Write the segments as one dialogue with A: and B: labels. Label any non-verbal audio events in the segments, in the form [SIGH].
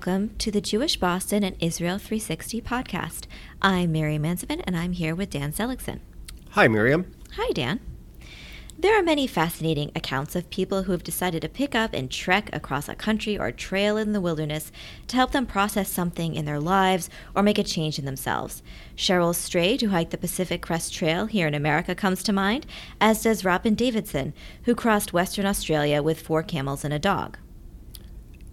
A: welcome to the Jewish Boston and Israel 360 podcast. I'm Miriam Mansevin, and I'm here with Dan Seligson.
B: Hi, Miriam.
A: Hi, Dan. There are many fascinating accounts of people who have decided to pick up and trek across a country or trail in the wilderness to help them process something in their lives or make a change in themselves. Cheryl Strayed, who hiked the Pacific Crest Trail here in America, comes to mind, as does Robin Davidson, who crossed Western Australia with four camels and a dog.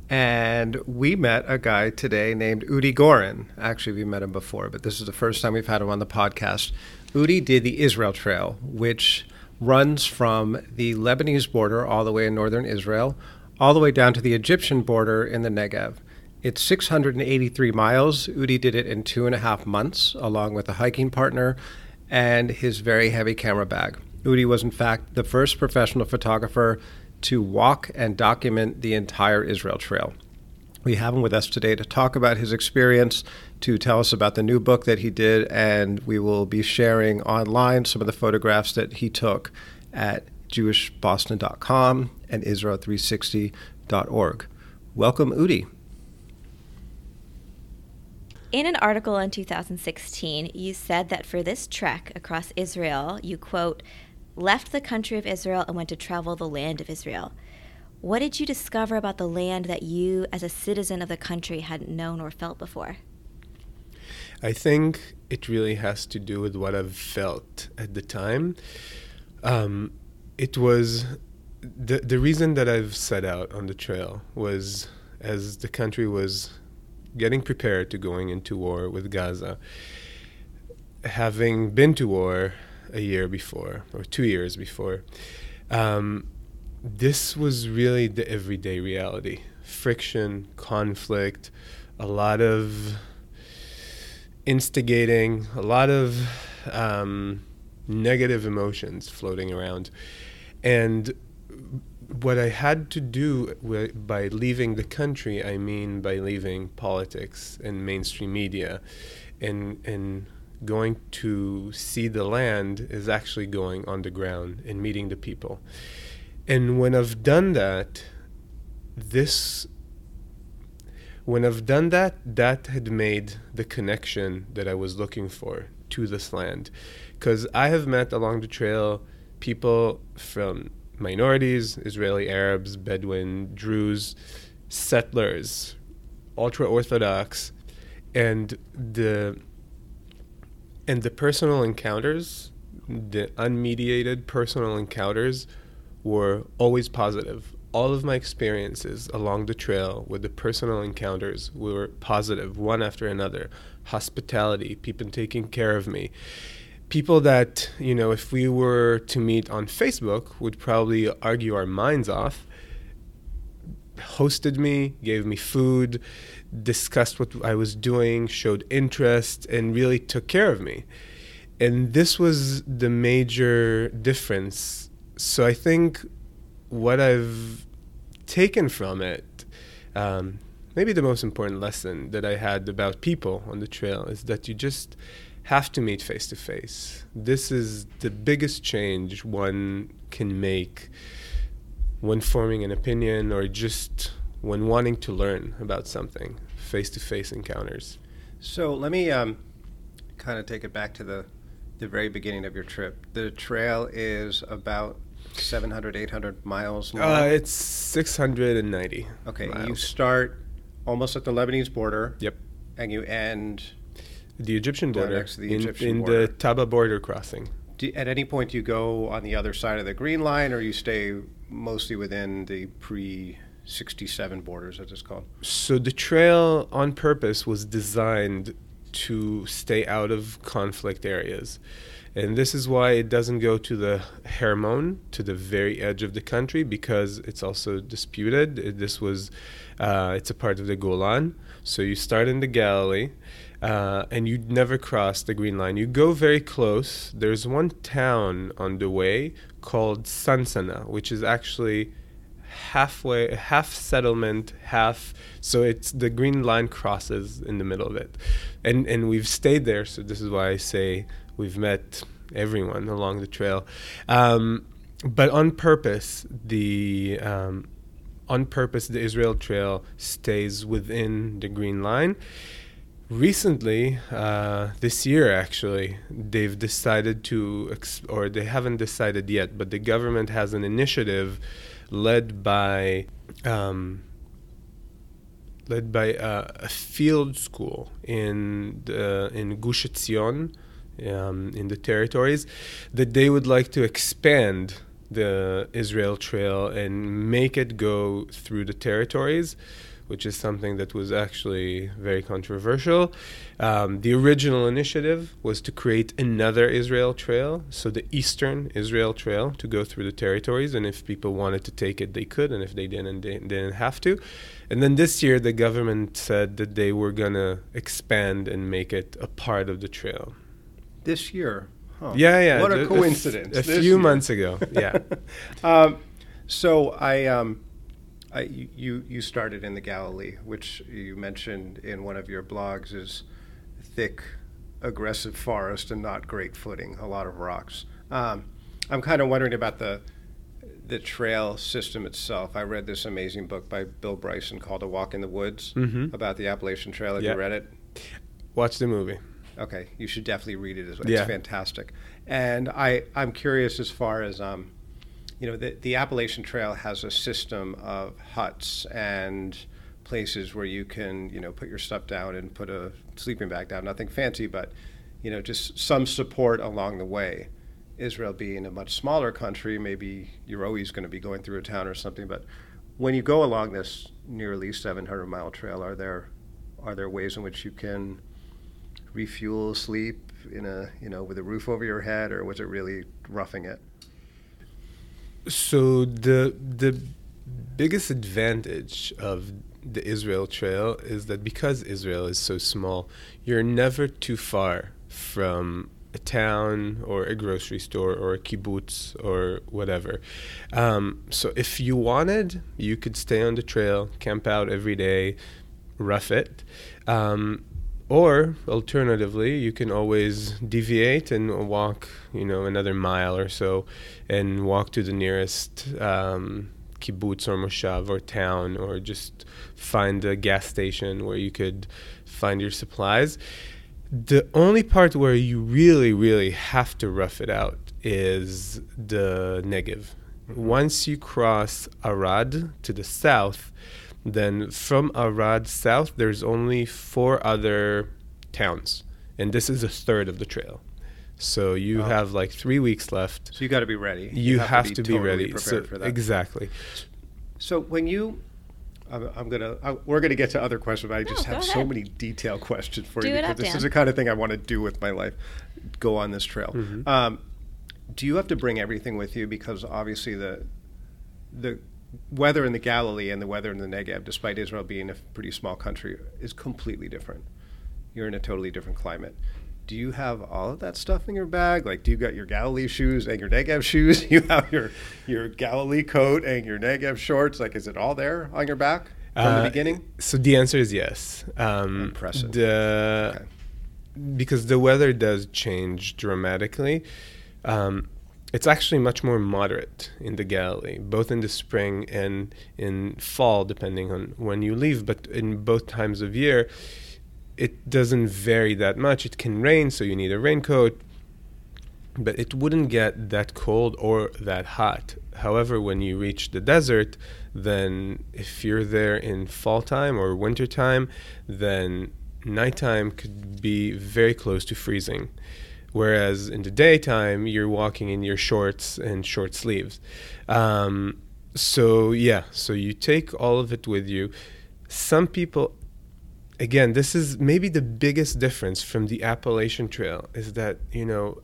B: And we met a guy today named Udi Goren. Actually, we met him before, but this is the first time we've had him on the podcast. Udi did the Israel Trail, which runs from the Lebanese border all the way in northern Israel, all the way down to the Egyptian border in the Negev. It's 683 miles. Udi did it in two and a half months, along with a hiking partner and his very heavy camera bag. Udi was, in fact, the first professional photographer to walk and document the entire Israel Trail. We have him with us today to talk about his experience, to tell us about the new book that he did, and we will be sharing online some of the photographs that he took at jewishboston.com and israel360.org. Welcome, Udi.
A: In an article in 2016, you said that for this trek across Israel, you quote, left the country of Israel and went to travel the land of Israel. What did you discover about the land that you, as a citizen of the country, hadn't known or felt before?
C: I think it really has to do with what I've felt at the time. Um, it was the the reason that I've set out on the trail was as the country was getting prepared to going into war with Gaza. Having been to war a year before or two years before. Um, this was really the everyday reality friction, conflict, a lot of instigating, a lot of um, negative emotions floating around. And what I had to do w- by leaving the country, I mean by leaving politics and mainstream media and, and going to see the land is actually going on the ground and meeting the people. And when I've done that, this when I've done that, that had made the connection that I was looking for to this land. Because I have met along the trail people from minorities, Israeli Arabs, Bedouin, Druze, settlers, ultra Orthodox, and the and the personal encounters, the unmediated personal encounters, were always positive. All of my experiences along the trail with the personal encounters were positive, one after another. Hospitality, people taking care of me. People that, you know, if we were to meet on Facebook, would probably argue our minds off, hosted me, gave me food, discussed what I was doing, showed interest, and really took care of me. And this was the major difference. So I think what I've taken from it, um, maybe the most important lesson that I had about people on the trail is that you just have to meet face to face. This is the biggest change one can make when forming an opinion or just when wanting to learn about something, face to face encounters.
B: So let me um, kind of take it back to the, the very beginning of your trip. The trail is about 700, 800 miles long.
C: Uh, it's 690.
B: Okay,
C: miles.
B: you start almost at the Lebanese border.
C: Yep.
B: And you end
C: the Egyptian border
B: the
C: in,
B: Egyptian
C: in
B: border.
C: the Taba border crossing.
B: Do, at any point, do you go on the other side of the green line, or you stay mostly within the pre 67 borders, as it's called?
C: So the trail on purpose was designed to stay out of conflict areas. And this is why it doesn't go to the Hermon, to the very edge of the country, because it's also disputed. It- This was, uh, it's a part of the Golan. So you start in the Galilee, uh, and you never cross the Green Line. You go very close. There's one town on the way called Sansana, which is actually halfway half settlement half so it's the green line crosses in the middle of it and and we've stayed there so this is why i say we've met everyone along the trail um, but on purpose the um, on purpose, the Israel Trail stays within the Green Line. Recently, uh, this year actually, they've decided to, ex- or they haven't decided yet, but the government has an initiative led by um, led by uh, a field school in the, in Gush Etzion, um, in the territories, that they would like to expand the Israel Trail and make it go through the territories, which is something that was actually very controversial. Um, the original initiative was to create another Israel Trail, so the Eastern Israel Trail to go through the territories, and if people wanted to take it, they could, and if they didn't, they didn't have to. And then this year, the government said that they were going to expand and make it a part of the trail.
B: This year? Huh.
C: Yeah, yeah.
B: What
C: a,
B: a coincidence.
C: A, few
B: year.
C: months ago, yeah. [LAUGHS]
B: um, so I, um, I, you, you started in the Galilee, which you mentioned in one of your blogs is thick, aggressive forest and not great footing, a lot of rocks. Um, I'm kind of wondering about the the trail system itself. I read this amazing book by Bill Bryson called A Walk in the Woods
C: Mhm.
B: about the Appalachian Trail. Have
C: Yeah.
B: you read it?
C: Watch the movie.
B: Okay, you should definitely read it. It's it's
C: Yeah.
B: fantastic. And I, I'm curious as far as, um, you know, the, the Appalachian Trail has a system of huts and places where you can, you know, put your stuff down and put a sleeping bag down. Nothing fancy, but, you know, just some support along the way. Israel being a much smaller country, maybe you're always going to be going through a town or something. But when you go along this nearly 700 mile trail, are there are there ways in which you can refuel, sleep in a you know with a roof over your head, or was it really roughing it?
C: So the the biggest advantage of the Israel Trail is that because Israel is so small, you're never too far from a town or a grocery store or a kibbutz or whatever. Um, so if you wanted, you could stay on the trail, camp out every day, rough it. Um, or alternatively, you can always deviate and walk, you know, another mile or so, and walk to the nearest um, kibbutz or moshav or town, or just find a gas station where you could find your supplies. The only part where you really, really have to rough it out is the Negev. Once you cross Arad to the south, then from Arad south, there's only four other towns, and this is a third of the trail. So you
B: Oh.
C: have like three weeks left.
B: So you got to be ready.
C: You, have, to be,
B: totally
C: ready.
B: prepared
C: So,
B: for that.
C: Exactly.
B: So when you, I'm, I'm gonna, I, we're gonna get to other questions, but I just
A: No,
B: have
A: go
B: so many detailed questions for
A: Do
B: you
A: it
B: because
A: up,
B: this
A: Dan.
B: is the kind of thing I want to do with my life. Go on this trail.
C: Mhm.
B: Um, do you have to bring everything with you because obviously the the weather in the Galilee and the weather in the Negev, despite Israel being a pretty small country, is completely different. You're in a totally different climate. Do you have all of that stuff in your bag? Like, do you got your Galilee shoes and your Negev shoes? [LAUGHS] You have your your Galilee coat and your Negev shorts. Like, is it all there on your back from
C: Uh,
B: the beginning?
C: So the answer is yes. Um,
B: Impressive.
C: The,
B: Okay.
C: Because the weather does change dramatically. Um, it's actually much more moderate in the Galilee, both in the spring and in fall, depending on when you leave. But in both times of year, it doesn't vary that much. It can rain, so you need a raincoat, but it wouldn't get that cold or that hot. However, when you reach the desert, then if you're there in fall time or winter time, then nighttime could be very close to freezing. Whereas in the daytime, you're walking in your shorts and short sleeves. Um, so, yeah, so you take all of it with you. Some people again, this is maybe the biggest difference from the Appalachian Trail is that you know,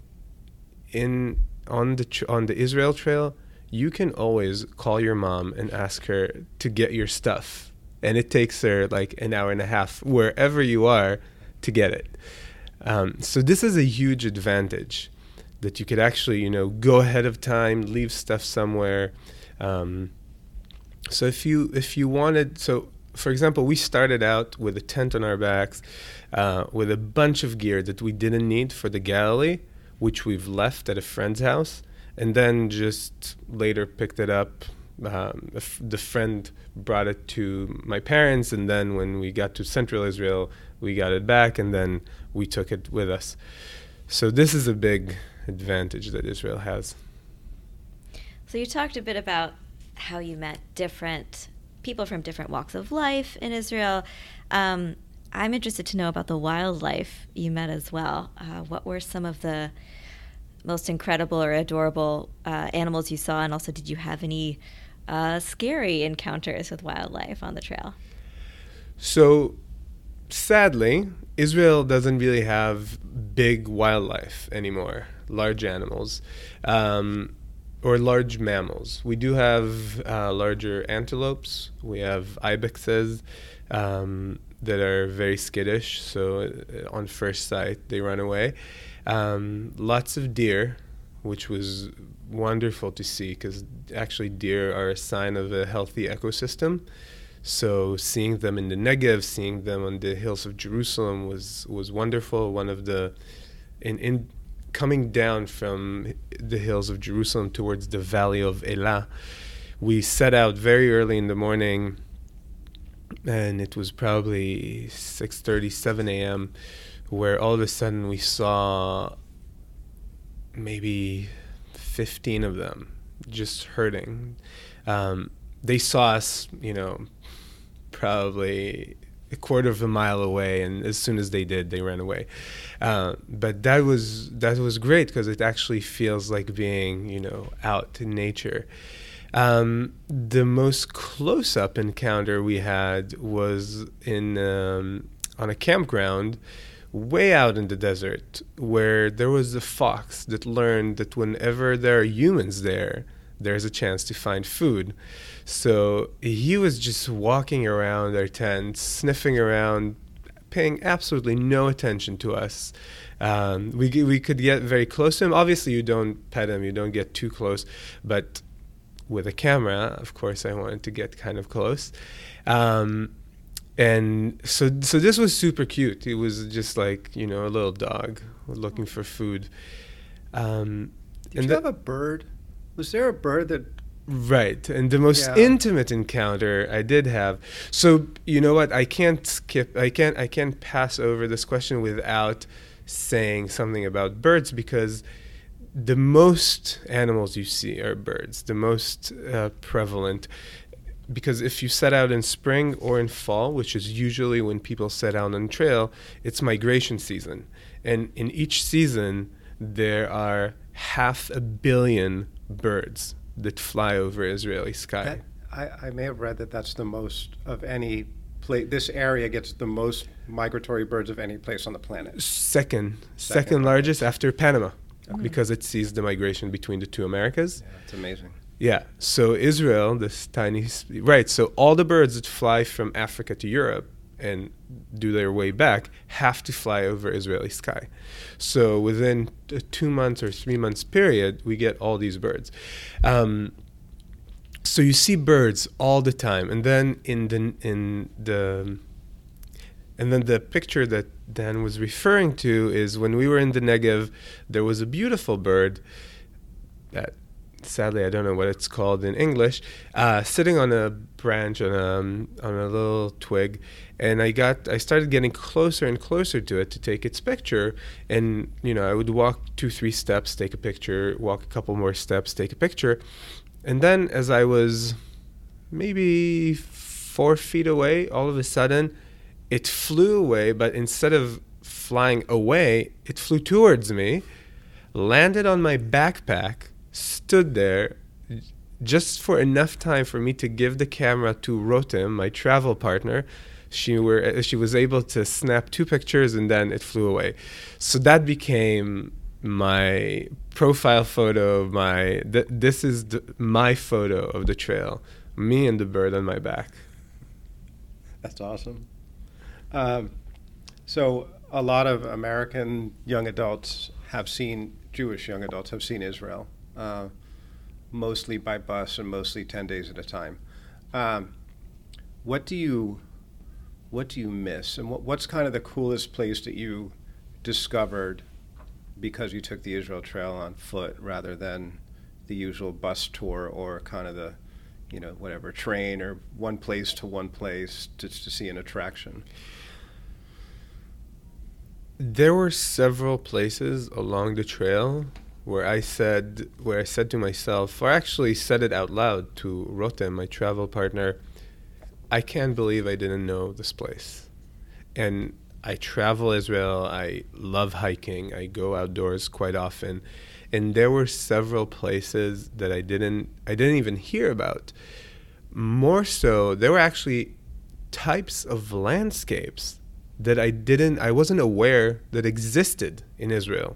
C: in on the on the Israel Trail, you can always call your mom and ask her to get your stuff, and it takes her like an hour and a half wherever you are to get it. Um, so this is a huge advantage that you could actually you know go ahead of time, leave stuff somewhere. Um, so if you if you wanted so for example, we started out with a tent on our backs, uh, with a bunch of gear that we didn't need for the Galilee, which we've left at a friend's house, and then just later picked it up Um, the friend brought it to my parents, and then when we got to Central Israel, we got it back, and then we took it with us. So this is a big advantage that Israel has.
A: So you talked a bit about how you met different people from different walks of life in Israel. Um, I'm interested to know about the wildlife you met as well. Uh, what were some of the most incredible or adorable uh, animals you saw, and also did you have any uh, scary encounters with wildlife on the trail?
C: So, sadly, Israel doesn't really have big wildlife anymore, large animals. Um, or large mammals. We do have uh, larger antelopes. We have ibexes um, that are very skittish. So uh, on first sight, they run away. Um, lots of deer, which was wonderful to see because actually deer are a sign of a healthy ecosystem. So seeing them in the Negev, seeing them on the hills of Jerusalem was was wonderful. One of the in in coming down from the hills of Jerusalem towards the valley of Elah, we set out very early in the morning, and it was probably 6:30, 7 a.m., where all of a sudden we saw maybe 15 of them just herding. Um, they saw us, you know, probably a quarter of a mile away, and as soon as they did, they ran away. Uh, but that was that was great because it actually feels like being you know out in nature. Um, the most close-up encounter we had was in um, on a campground way out in the desert where there was a fox that learned that whenever there are humans there, there's a chance to find food. So he was just walking around our tent, sniffing around, paying absolutely no attention to us. Um, we we could get very close to him. Obviously, you don't pet him, you don't get too close, but with a camera, of course, I wanted to get kind of close. Um, and so so this was super cute. It was just like you know a little dog looking for food. Um,
B: Did you have a bird? Was there a bird that
C: Right. And the most yeah. intimate encounter I did have. So, you know what? I can't skip I can't I can't pass over this question without saying something about birds because the most animals you see are birds, the most uh, prevalent because if you set out in spring or in fall, which is usually when people set out on trail, it's migration season. And in each season, there are half a billion birds that fly over Israeli sky. That,
B: I, I may have read that that's the most of any place. This area gets the most migratory birds of any place on the planet.
C: Second, second, second largest after Panama, okay. because it sees the migration between the two Americas.
B: Yeah, it's amazing.
C: Yeah. So Israel, this tiny, right. So all the birds that fly from Africa to Europe and do their way back have to fly over Israeli sky. So within a two months or three months period, we get all these birds. Um, so you see birds all the time, and then in the in the and then the picture that Dan was referring to is when we were in the Negev, there was a beautiful bird that sadly I don't know what it's called in English, uh, sitting on a branch on a on a little twig, and I got I started getting closer and closer to it to take its picture, and you know I would walk two three steps, take a picture, walk a couple more steps, take a picture, and then as I was maybe four feet away, all of a sudden, it flew away, but instead of flying away, it flew towards me, landed on my backpack stood there just for enough time for me to give the camera to Rotem, my travel partner. She were she was able to snap two pictures and then it flew away. So that became my profile photo. My th- this is the, my photo of the trail, me and the bird on my back.
B: That's awesome. Um, so a lot of American young adults have seen Jewish young adults have seen Israel uh, mostly by bus and mostly 10 days at a time. Um, what do you what do you miss and what, what's kind of the coolest place that you discovered because you took the Israel Trail on foot rather than the usual bus tour or kind of the you know, whatever train or one place to one place to see an attraction?
C: There were several places along the trail where I said where I said to myself, or actually said it out loud to Rotem, my travel partner, I can't believe I didn't know this place. And I travel Israel, I love hiking, I go outdoors quite often. And there were several places that I didn't I didn't even hear about. More so, there were actually types of landscapes that I didn't I wasn't aware that existed in Israel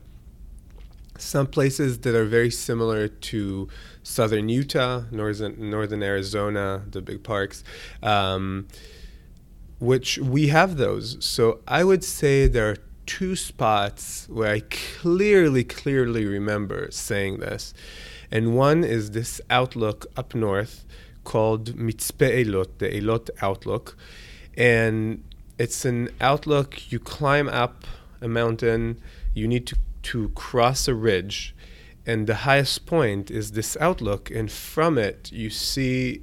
C: some places that are very similar to southern Utah, northern northern Arizona, the big parks, um, which we have those. So I would say there are two spots where I clearly, clearly remember saying this, and one is this outlook up north called Mitzpe Elot, the Elot Outlook, and it's an outlook. You climb up a mountain. You need to to cross a ridge, and the highest point is this outlook, and from it you see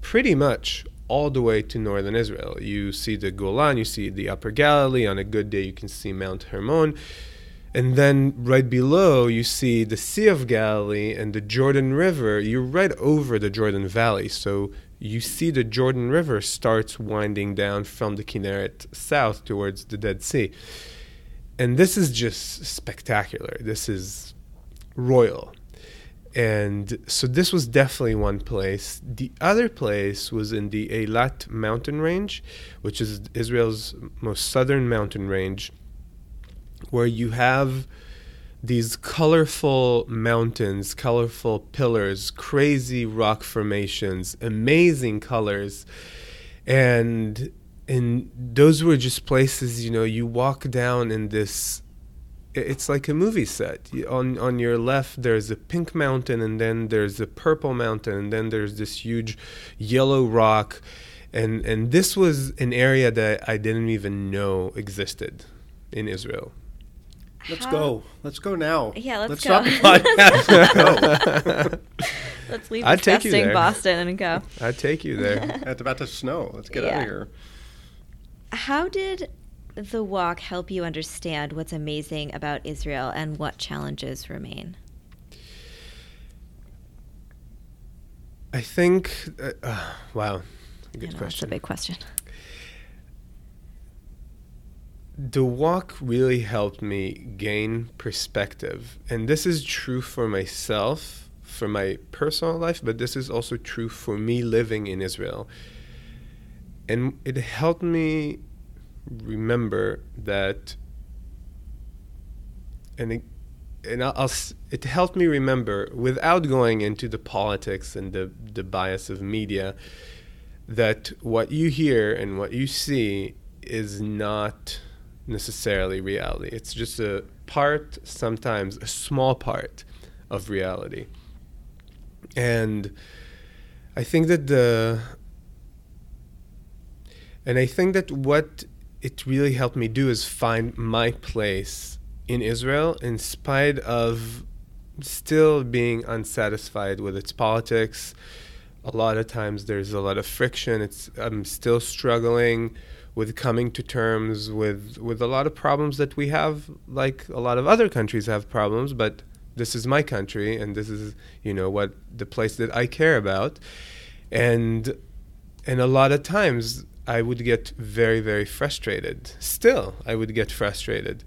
C: pretty much all the way to northern Israel. You see the Golan, you see the Upper Galilee. On a good day, you can see Mount Hermon. And then right below, you see the Sea of Galilee and the Jordan River. You're right over the Jordan Valley. So you see the Jordan River starts winding down from the Kinneret south towards the Dead Sea and this is just spectacular. This is royal. And so this was definitely one place. The other place was in the Eilat mountain range, which is Israel's most southern mountain range, where you have these colorful mountains, colorful pillars, crazy rock formations, amazing colors. And and those were just places you know you walk down in this it's like a movie set on on your left there's a pink mountain and then there's a purple mountain and then there's this huge yellow rock and and this was an area that I didn't even know existed in Israel
B: Let's go. Let's go now.
A: Yeah, let's,
B: let's
A: go.
B: stop the [LAUGHS] podcast. let's go.
A: let's leave
C: I'd take you
A: disgusting
C: there.
A: Boston and go.
C: I'd take you there [LAUGHS]
B: It's about to snow. Let's get out of here.
A: How did the walk help you understand what's amazing about Israel and what challenges remain?
C: I think uh, uh, wow good
A: know, That's a big question.
C: the walk really helped me gain perspective. And this is true for myself, for my personal life, but this is also true for me living in Israel. And it helped me remember that, and it, and I'll, it helped me remember, without going into the politics and the, the bias of media, that what you hear and what you see is not necessarily reality. It's just a part, sometimes a small part of reality. And I think that the and I think that what it really helped me do is find my place in Israel in spite of still being unsatisfied with its politics. A lot of times there's a lot of friction. It's I'm still struggling with coming to terms with with a lot of problems that we have like a lot of other countries have problems, but this is my country and this is, you know, what the place that I care about. And and a lot of times I would get very, very frustrated. Still, I would get frustrated.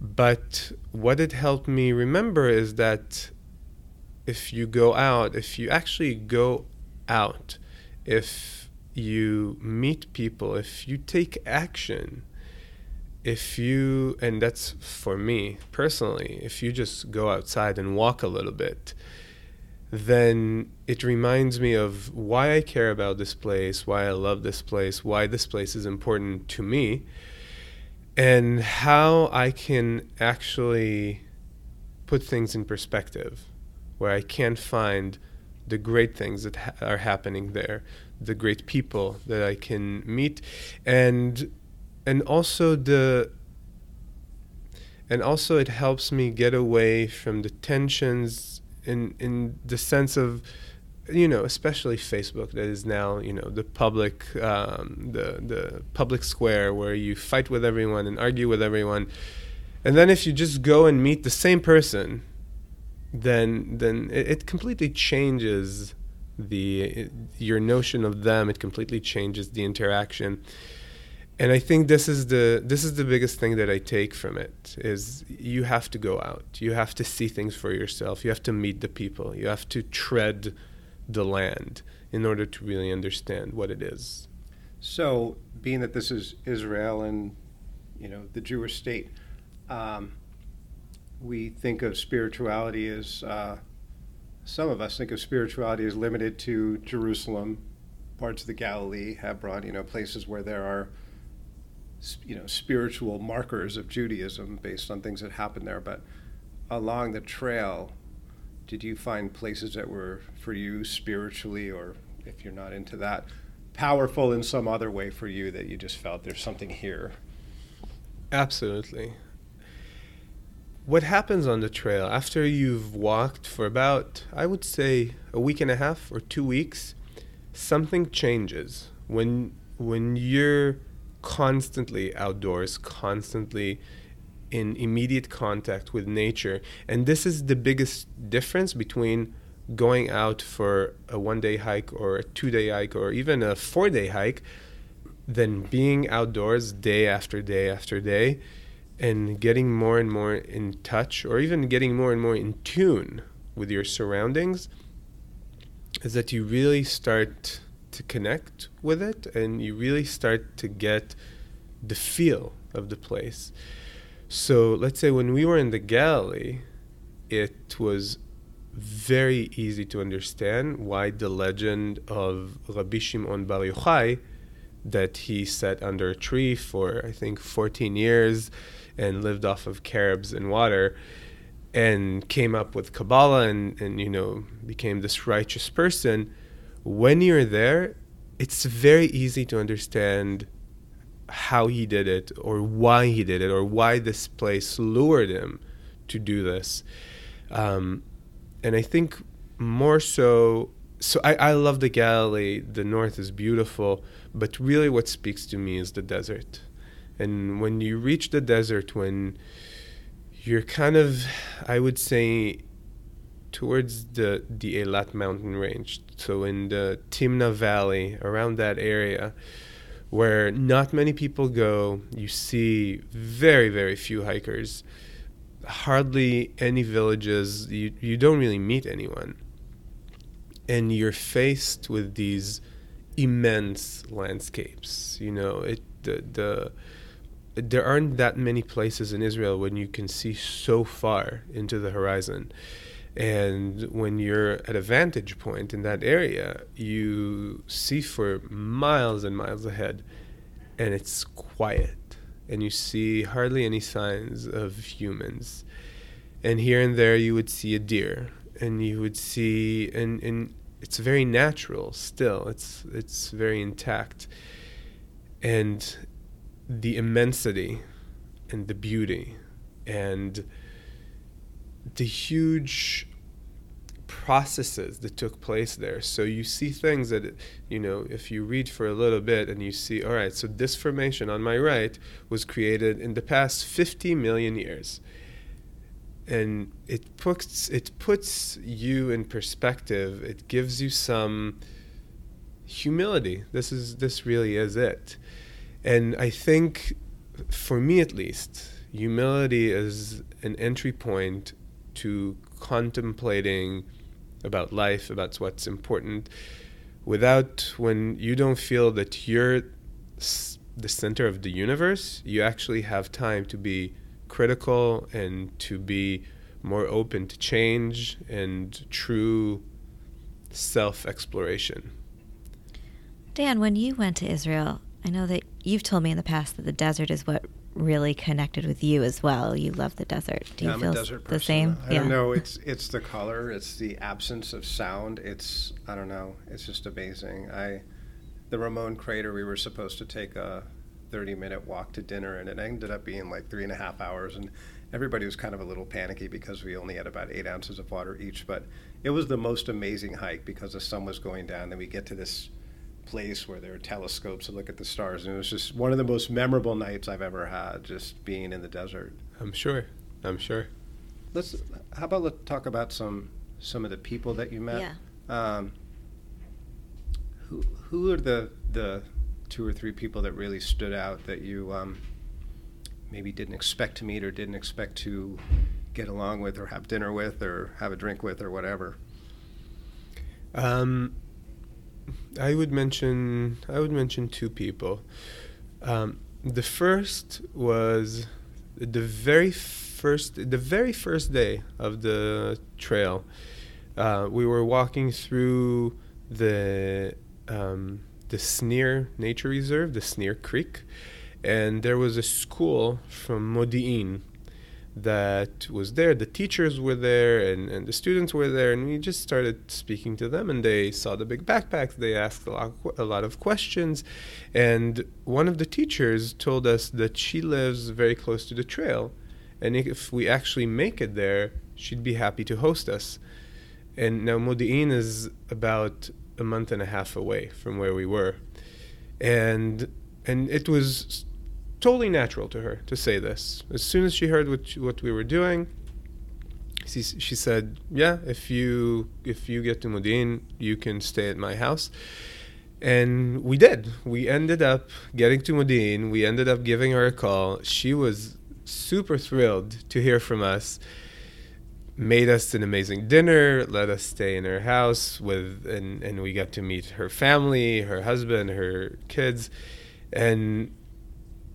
C: But what it helped me remember is that if you go out, if you actually go out, if you meet people, if you take action, if you, and that's for me personally, if you just go outside and walk a little bit, then it reminds me of why I care about this place, why I love this place, why this place is important to me, and how I can actually put things in perspective, where I can find the great things that ha- are happening there, the great people that I can meet, and and also the and also it helps me get away from the tensions in in the sense of you know, especially Facebook, that is now you know the public, um, the the public square where you fight with everyone and argue with everyone, and then if you just go and meet the same person, then then it, it completely changes the it, your notion of them. It completely changes the interaction and I think this is the this is the biggest thing that I take from it is you have to go out. You have to see things for yourself. You have to meet the people. You have to tread the land in order to really understand what it is.
B: So, being that this is Israel and you know the Jewish state, um, we think of spirituality as uh, some of us think of spirituality as limited to Jerusalem, parts of the Galilee, Hebron, you know, places where there are you know spiritual markers of Judaism based on things that happened there. But along the trail, did you find places that were for you spiritually, or if you're not into that, powerful in some other way for you that you just felt there's something here?
C: Absolutely. What happens on the trail after you've walked for about, I would say, a week and a half or two weeks, something changes. When when you're constantly outdoors, constantly in immediate contact with nature. And this is the biggest difference between going out for a one day hike or a two day hike or even a four day hike than being outdoors day after day after day and getting more and more in touch or even getting more and more in tune with your surroundings is that you really start to connect with it and you really start to get the feel of the place. So let's say when we were in the Galilee, it was very easy to understand why the legend of Rabbi Shimon Bar Yochai, that he sat under a tree for I think 14 years and lived off of carobs and water and came up with Kabbalah and, and you know became this righteous person when you're there, it's very easy to understand how he did it or why he did it or why this place lured him to do this. Um, and I think more so, so I, I love the Galilee, the north is beautiful, but really what speaks to me is the desert. And when you reach the desert, when you're kind of, I would say, towards the the Eilat mountain range. So in the Timna Valley, around that area, where not many people go, you see very very few hikers, hardly any villages. You you don't really meet anyone, and you're faced with these immense landscapes. You know it the the there aren't that many places in Israel when you can see so far into the horizon. And when you're at a vantage point in that area, you see for miles and miles ahead, and it's quiet, and you see hardly any signs of humans. And here and there, you would see a deer, and you would see, and, and it's very natural still, it's, it's very intact. And the immensity and the beauty and the huge processes that took place there. So you see things that, you know, if you read for a little bit and you see, all right, so this formation on my right was created in the past 50 million years. And it puts it puts you in perspective. It gives you some humility. This is this really is it. And I think for me at least, humility is an entry point to contemplating about life, about what's important, without when you don't feel that you're the center of the universe, you actually have time to be critical and to be more open to change and true self exploration.
A: Dan, when you went to Israel, I know that you've told me in the past that the desert is what really connected with you as well. You love the desert. Do you
B: yeah,
A: feel the
B: person.
A: same?
B: I don't know. [LAUGHS] It's it's the color. It's the absence of sound. It's I don't know. It's just amazing. I the Ramon crater. We were supposed to take a 30 minute walk to dinner, and it ended up being like three and a half hours. And everybody was kind of a little panicky because we only had about eight ounces of water each. But it was the most amazing hike because the sun was going down. Then we get to this place where there are telescopes to look at the stars, and it was just one of the most memorable nights I've ever had, just being in the desert.
C: I'm sure. I'm sure.
B: Let's. How about let's talk about some some of the people that you met.
A: Yeah.
B: Um, who who are the the two or three people that really stood out that you um, maybe didn't expect to meet or didn't expect to get along with or have dinner with or have a drink with or whatever?
C: Um, I would mention I would mention two people. Um, the first was the very first the very first day of the trail. Uh, we were walking through the um, the Snir Nature Reserve, the Snir Creek, and there was a school from Modi'in that was there. The teachers were there and, and the students were there, and we just started speaking to them. And they saw the big backpacks. They asked a lot, a lot of questions. And one of the teachers told us that she lives very close to the trail. And if we actually make it there, she'd be happy to host us. And now Modi'in is about a month and a half away from where we were. And and it was totally natural to her to say this. As soon as she heard what what we were doing, she, she said, "Yeah, if you if you get to Modi'in, you can stay at my house." And we did. We ended up getting to Modi'in. We ended up giving her a call. She was super thrilled to hear from us. Made us an amazing dinner, let us stay in her house with and, and we got to meet her family, her husband, her kids. And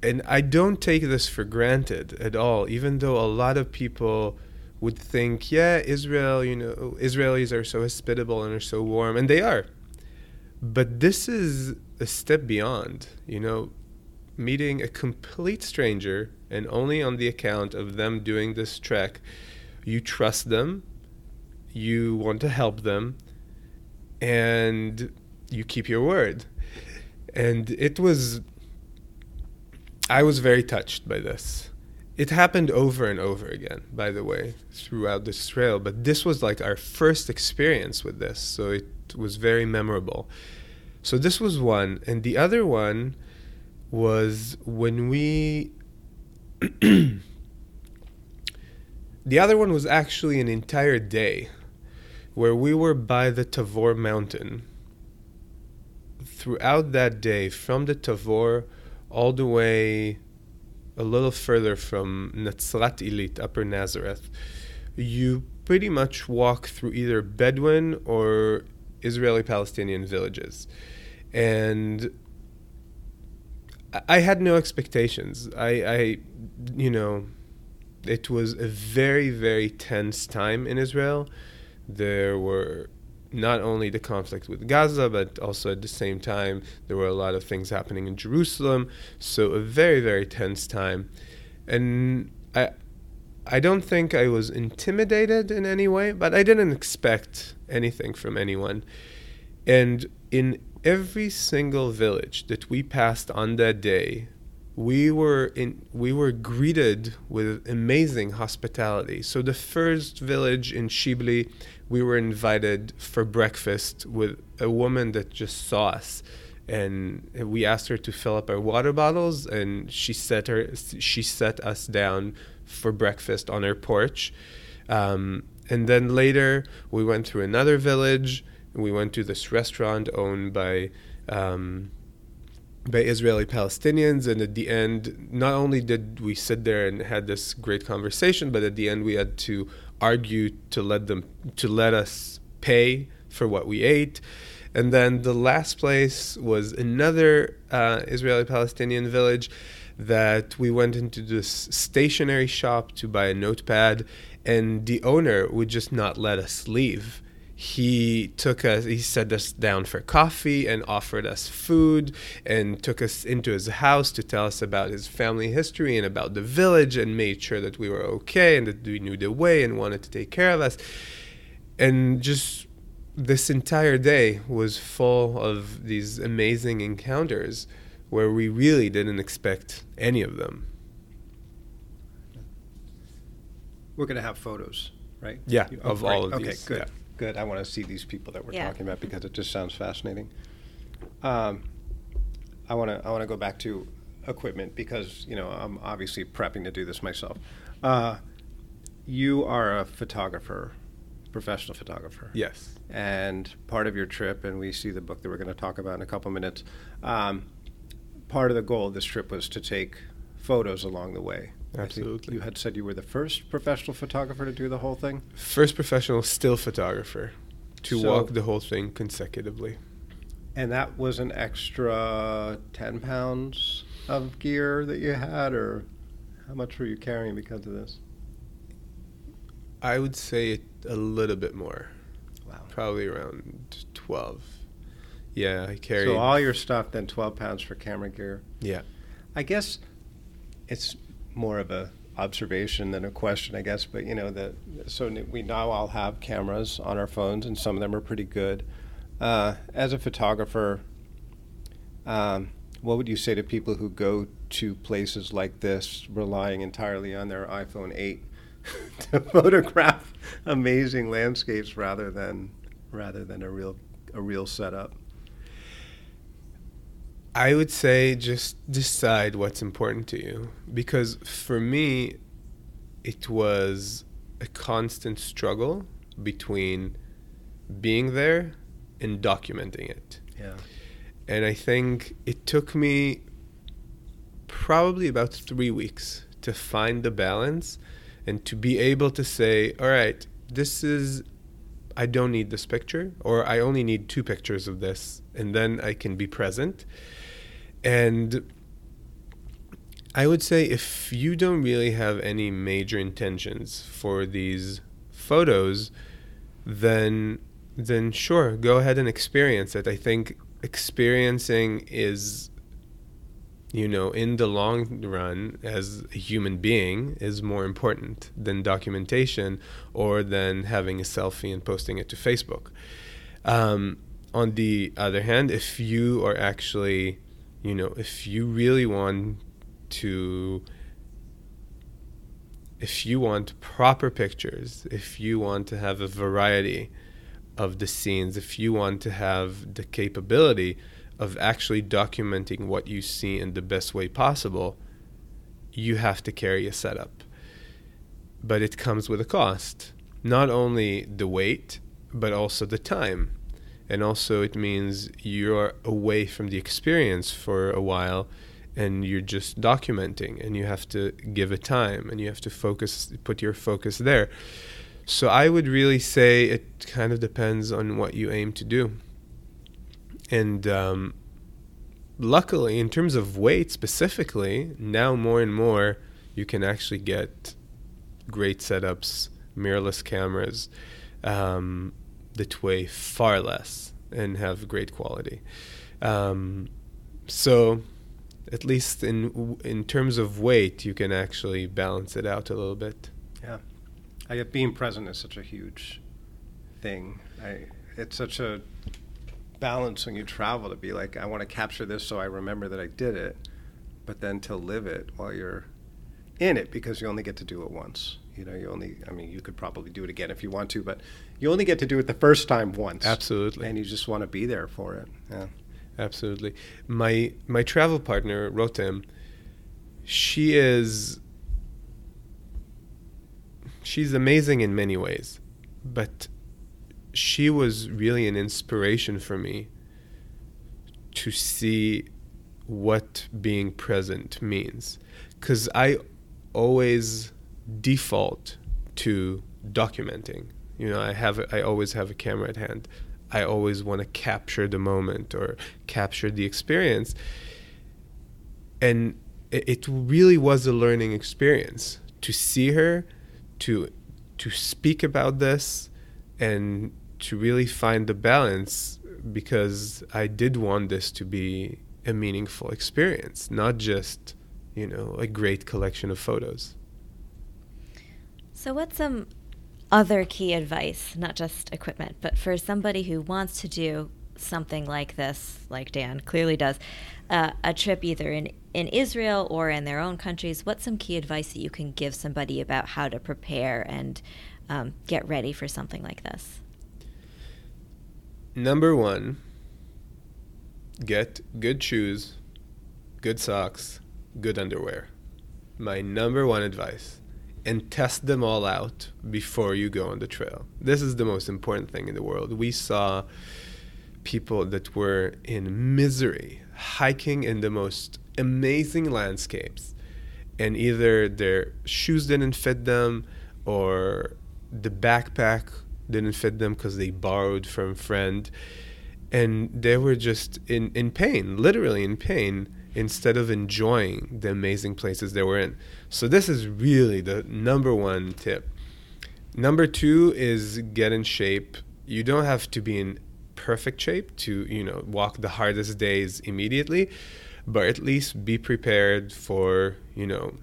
C: and I don't take this for granted at all, even though a lot of people would think, yeah, Israel, you know, Israelis are so hospitable and are so warm, and they are. But this is a step beyond, you know, meeting a complete stranger and only on the account of them doing this trek, you trust them, you want to help them, and you keep your word. And it was I was very touched by this. It happened over and over again, by the way, throughout this trail, but this was like our first experience with this, so it was very memorable. So this was one, and the other one was when we [CLEARS THROAT] the other one was actually an entire day where we were by the Tavor mountain. Throughout that day, from the Tavor all the way a little further from Natzrat Ilit, Upper Nazareth, you pretty much walk through either Bedouin or Israeli Palestinian villages. And I had no expectations. I, I, you know, it was a very, very tense time in Israel. There were not only the conflict with Gaza, but also at the same time, there were a lot of things happening in Jerusalem. So a very, very tense time. And I, I don't think I was intimidated in any way, but I didn't expect anything from anyone. And in every single village that we passed on that day, we were in we were greeted with amazing hospitality. So the first village in Shibli, we were invited for breakfast with a woman that just saw us. And we asked her to fill up our water bottles and she set her she set us down for breakfast on her porch. Um, and then later we went to another village. We went to this restaurant owned by um, by Israeli Palestinians. And at the end, not only did we sit there and had this great conversation, but at the end we had to argue to let them to let us pay for what we ate. And then the last place was another uh, Israeli Palestinian village that we went into this stationery shop to buy a notepad, and the owner would just not let us leave he took us he set us down for coffee and offered us food and took us into his house to tell us about his family history and about the village and made sure that we were okay and that we knew the way and wanted to take care of us and just this entire day was full of these amazing encounters where we really didn't expect any of them.
B: We're going to have photos, right?
C: Yeah,
B: You-
C: oh,
B: of
C: all of
B: okay,
C: these,
B: good.
C: yeah.
B: Good. I want to see these people that we're
A: Yeah.
B: talking about because it just sounds fascinating. Um, I want to I want to go back to equipment because you know I'm obviously prepping to do this myself. Uh, you are a photographer, professional photographer.
C: Yes.
B: and part of your trip, and we see the book that we're going to talk about in a couple minutes. Um, part of the goal of this trip was to take photos along the way.
C: Absolutely.
B: You had said you were the first professional photographer to do the whole thing.
C: First professional still photographer to
B: So-
C: walk the whole thing consecutively.
B: And that was an extra 10 pounds of gear that you had, or how much were you carrying because of this?
C: I would say it a little bit more,
B: Wow.
C: probably around 12. Yeah, I carried.
B: So all your stuff, then 12 pounds for camera gear.
C: yeah.
B: I guess it's more of a observation than a question, I guess. But you know that so we now all have cameras on our phones, and some of them are pretty good. Uh, as a photographer, um, what would you say to people who go to places like this, relying entirely on their iPhone 8 [LAUGHS] to photograph [LAUGHS] amazing landscapes rather than rather than a real a real setup?
C: I would say just decide what's important to you. Because for me, it was a constant struggle between being there and documenting it.
B: Yeah.
C: And I think it took me probably about three weeks to find the balance and to be able to say, all right, this is, I don't need this picture, or I only need two pictures of this, and then I can be present. And I would say if you don't really have any major intentions for these photos, then then sure, go ahead and experience it. I think experiencing is you know, in the long run as a human being is more important than documentation or than having a selfie and posting it to Facebook. Um, on the other hand, if you are actually, you know, if you really want to if you want proper pictures, if you want to have a variety of the scenes, if you want to have the capability of actually documenting what you see in the best way possible, you have to carry a setup. But it comes with a cost. Not only the weight, but also the time. And also, it means you're away from the experience for a while and you're just documenting and you have to give it time and you have to focus put your focus there. So i would really say it kind of depends on what you aim to do. And um, luckily in terms of weight specifically now more and more you can actually get great setups mirrorless cameras um, that weigh far less and have great quality um, so at least in in terms of weight, you can actually balance it out a little bit.
B: Yeah, I get being present is such a huge thing. I it's such a balance when you travel to be like, I want to capture this so I remember that I did it, but then to live it while you're in it because you only get to do it once. You know, you only, I mean, you could probably do it again if you want to, but you only get to do it the first time once.
C: Absolutely.
B: And you just want to be there for it. Yeah.
C: Absolutely. My my travel partner, Rotem, she is she's amazing in many ways, but she was really an inspiration for me to see what being present means cuz I always default to documenting. You know, I have I always have a camera at hand. I always want to capture the moment or capture the experience. And it, really was a learning experience to see her, to to speak about this, and to really find the balance because I did want this to be a meaningful experience, not just you know a great collection of photos.
A: So, what's some other key advice, not just equipment, but for somebody who wants to do something like this, like Dan clearly does, uh, a trip either in, in Israel or in their own countries, what's some key advice that you can give somebody about how to prepare and um, get ready for something like this?
C: Number one, get good shoes, good socks, good underwear. My number one advice. And test them all out before you go on the trail. This is the most important thing in the world. We saw people that were in misery hiking in the most amazing landscapes and either their shoes didn't fit them or the backpack didn't fit them because they borrowed from a friend and they were just in, in pain literally in pain instead of enjoying the amazing places they were in. So this is really the number one tip. Number two is get in shape. You don't have to be in perfect shape to you know walk the hardest days immediately but at least be prepared for you know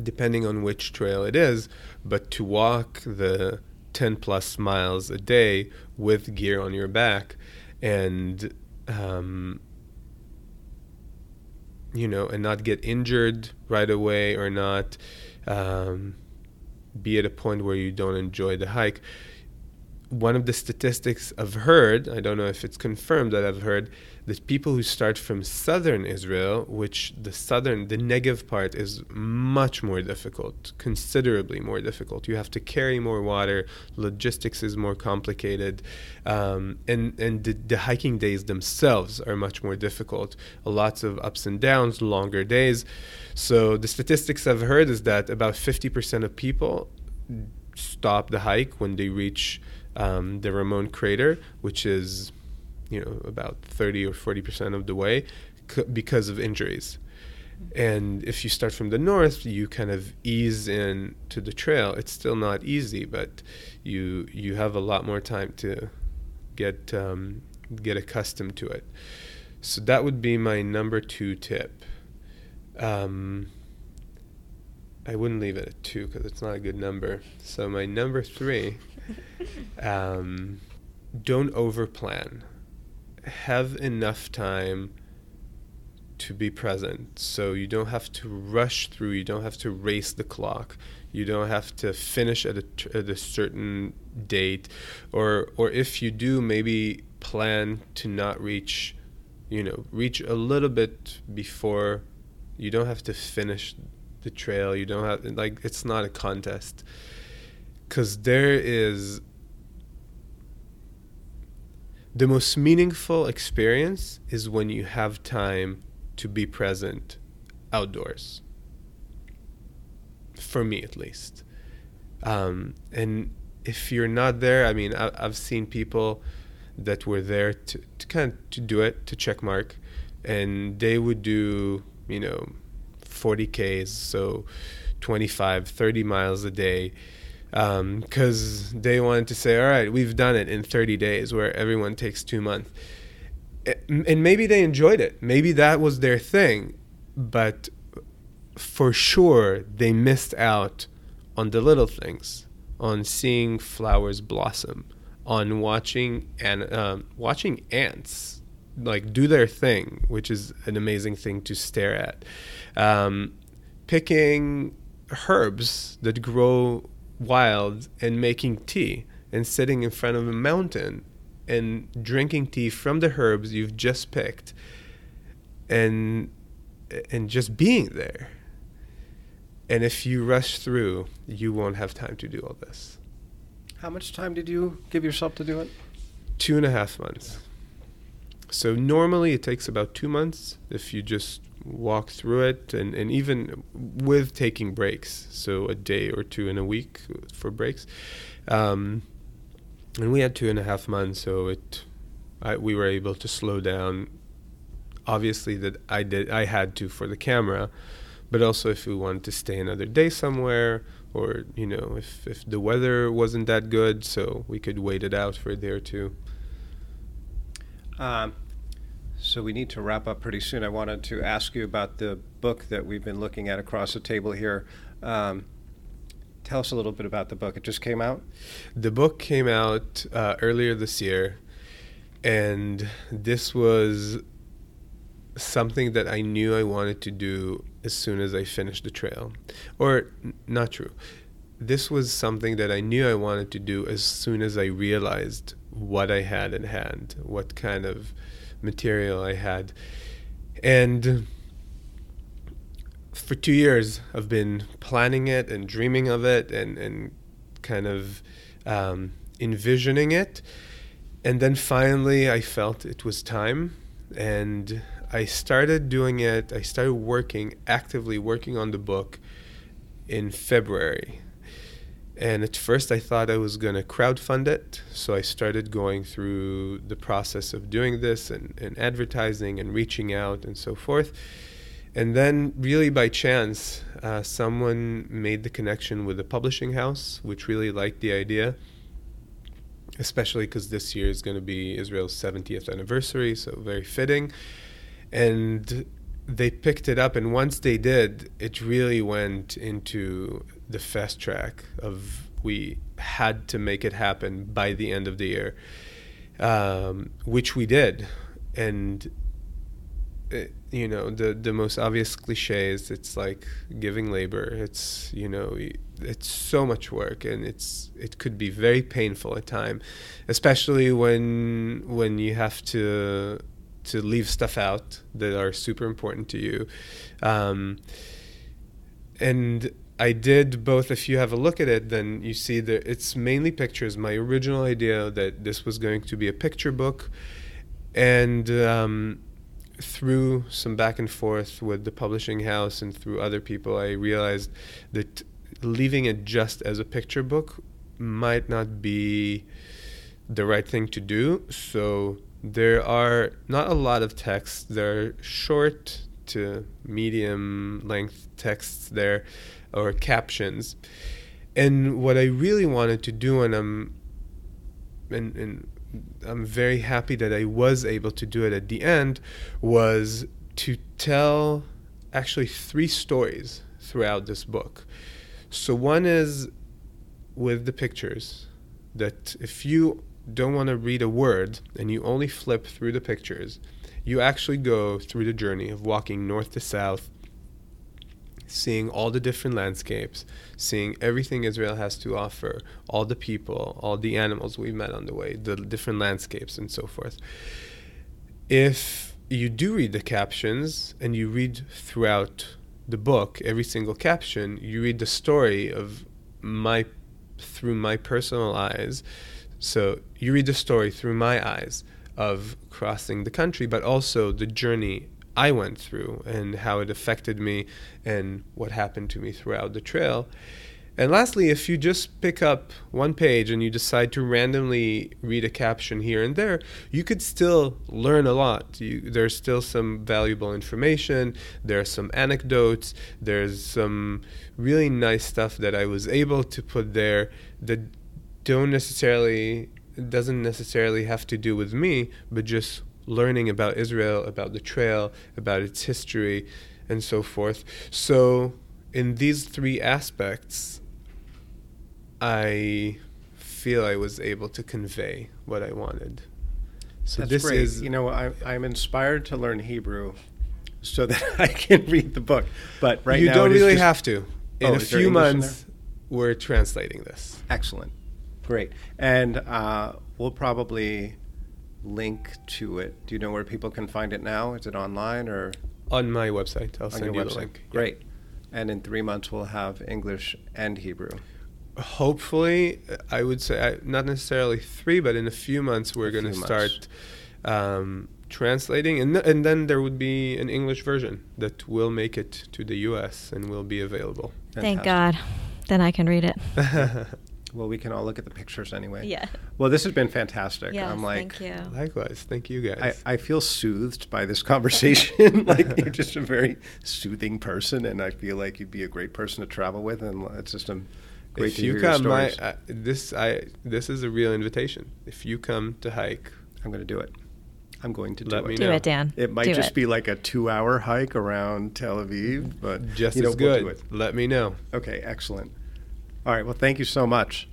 C: depending on which trail it is but to walk the 10 plus miles a day with gear on your back and um, you know and not get injured right away or not um, be at a point where you don't enjoy the hike. One of the statistics I've heard, I don't know if it's confirmed that I've heard, that people who start from southern Israel, which the southern, the Negev part is much more difficult, considerably more difficult. You have to carry more water, logistics is more complicated, um, and, and the, the hiking days themselves are much more difficult. Lots of ups and downs, longer days. So the statistics I've heard is that about 50% of people stop the hike when they reach um, the Ramon crater, which is you know about 30 or 40 percent of the way c- because of injuries. And if you start from the north, you kind of ease in to the trail. It's still not easy, but you you have a lot more time to get um, get accustomed to it. So that would be my number two tip. Um, I wouldn't leave it at two because it's not a good number. So my number three [LAUGHS] um, don't overplan. Have enough time to be present. So you don't have to rush through. You don't have to race the clock. You don't have to finish at a, at a certain date, or or if you do, maybe plan to not reach, you know, reach a little bit before. You don't have to finish the trail. You don't have like it's not a contest because there is the most meaningful experience is when you have time to be present outdoors. For me at least. Um, and if you're not there i mean I, have seen people that were there to, to kind of to do it to check mark and they would do you know 40 ks so 25 30 miles a day because um, they wanted to say, all right, we've done it in 30 days, where everyone takes two months. And maybe they enjoyed it. Maybe that was their thing. But for sure, they missed out on the little things, on seeing flowers blossom, on watching and um, watching ants like do their thing, which is an amazing thing to stare at. Um, picking herbs that grow wild and making tea and sitting in front of a mountain and drinking tea from the herbs you've just picked and and just being there. And if you rush through you won't have time to do all this.
B: How much time did you give yourself to do it?
C: Two and a half months. So normally it takes about two months if you just walk through it and, and even with taking breaks so a day or two in a week for breaks. Um, and we had two and a half months so it I, we were able to slow down. Obviously that I did I had to for the camera but also if we wanted to stay another day somewhere or you know if, if the weather wasn't that good so we could wait it out for a day or two.
B: Um, so we need to wrap up pretty soon. I wanted to ask you about the book that we've been looking at across the table here. Um, tell us a little bit about the book. It just came out.
C: The book came out uh, earlier this year, and this was something that I knew I wanted to do as soon as I finished the trail. Or, n- not true. This was something that I knew I wanted to do as soon as I realized what I had in hand, what kind of material I had. And for two years, I've been planning it and dreaming of it and, and kind of um, envisioning it. And then finally, I felt it was time. And I started doing it, I started working, actively working on the book in February. And at first, I thought I was going to crowdfund it. So I started going through the process of doing this and, and advertising and reaching out and so forth. And then, really by chance, uh, someone made the connection with a publishing house, which really liked the idea, especially because this year is going to be Israel's 70th anniversary, so very fitting and they picked it up and once they did it really went into the fast track of we had to make it happen by the end of the year um, which we did and it, uh, you know the the most obvious cliches it's like giving labor it's you know it's so much work and it's it could be very painful at time especially when when you have to to leave stuff out that are super important to you. Um, and I did both. If you have a look at it, then you see that it's mainly pictures. My original idea that this was going to be a picture book, and um, through some back and forth with the publishing house and through other people, I realized that leaving it just as a picture book might not be the right thing to do. So there are not a lot of texts. There are short to medium length texts there or captions. And what I really wanted to do, and I'm, and, and I'm very happy that I was able to do it at the end, was to tell actually three stories throughout this book. So one is with the pictures that if you don't want to read a word and you only flip through the pictures, you actually go through the journey of walking north to south, seeing all the different landscapes, seeing everything Israel has to offer, all the people, all the animals we met on the way, the different landscapes, and so forth. If you do read the captions and you read throughout the book, every single caption, you read the story of my through my personal eyes so you read the story through my eyes of crossing the country, but also the journey I went through and how it affected me and what happened to me throughout the trail. And lastly, if you just pick up one page and you decide to randomly read a caption here and there, you could still learn a lot. You, there's still some valuable information, there's some anecdotes, there's some really nice stuff that I was able to put there that don't necessarily doesn't necessarily have to do with me, but just learning about Israel, about the trail, about its history, and so forth. So, in these three aspects, I feel I was able to convey what I wanted.
B: So That's this great. is, you know, I, I'm inspired to learn Hebrew so [LAUGHS] that I can read the book. But right
C: you
B: now, you
C: don't really have to. In
B: oh,
C: a few months, we're translating this.
B: Excellent. Great. And uh, we'll probably link to it. Do you know where people can find it now? Is it online or?
C: On my website. I'll
B: on
C: send you website. the link.
B: Great. Yeah. And in three months, we'll have English and Hebrew.
C: Hopefully, I would say not necessarily three, but in a few months, we're going to start um, translating, and th- and then there would be an English version that will make it to the U.S. and will be available.
A: Fantastic. Thank God. Then I can read it. [LAUGHS]
B: Well, we can all look at the pictures anyway.
A: Yeah.
B: Well, this has been fantastic.
A: Yes,
B: I'm like,
A: thank you.
C: Likewise, thank you guys.
B: I, I feel soothed by this conversation. [LAUGHS] like you're just a very soothing person, and I feel like you'd be a great person to travel with, and it's just a great
C: if
B: to
C: you
B: hear
C: come,
B: your
C: stories. My, uh, this I this is a real invitation. If you come to hike,
B: I'm going to do it. I'm going to
C: do
B: Let
C: it.
A: do it, Dan.
B: It might
A: do
B: just
A: it.
B: be like a two-hour hike around Tel Aviv, but
C: just
B: you know,
C: as good.
B: We'll
C: Let me know.
B: Okay, excellent. All right. Well, thank you so much.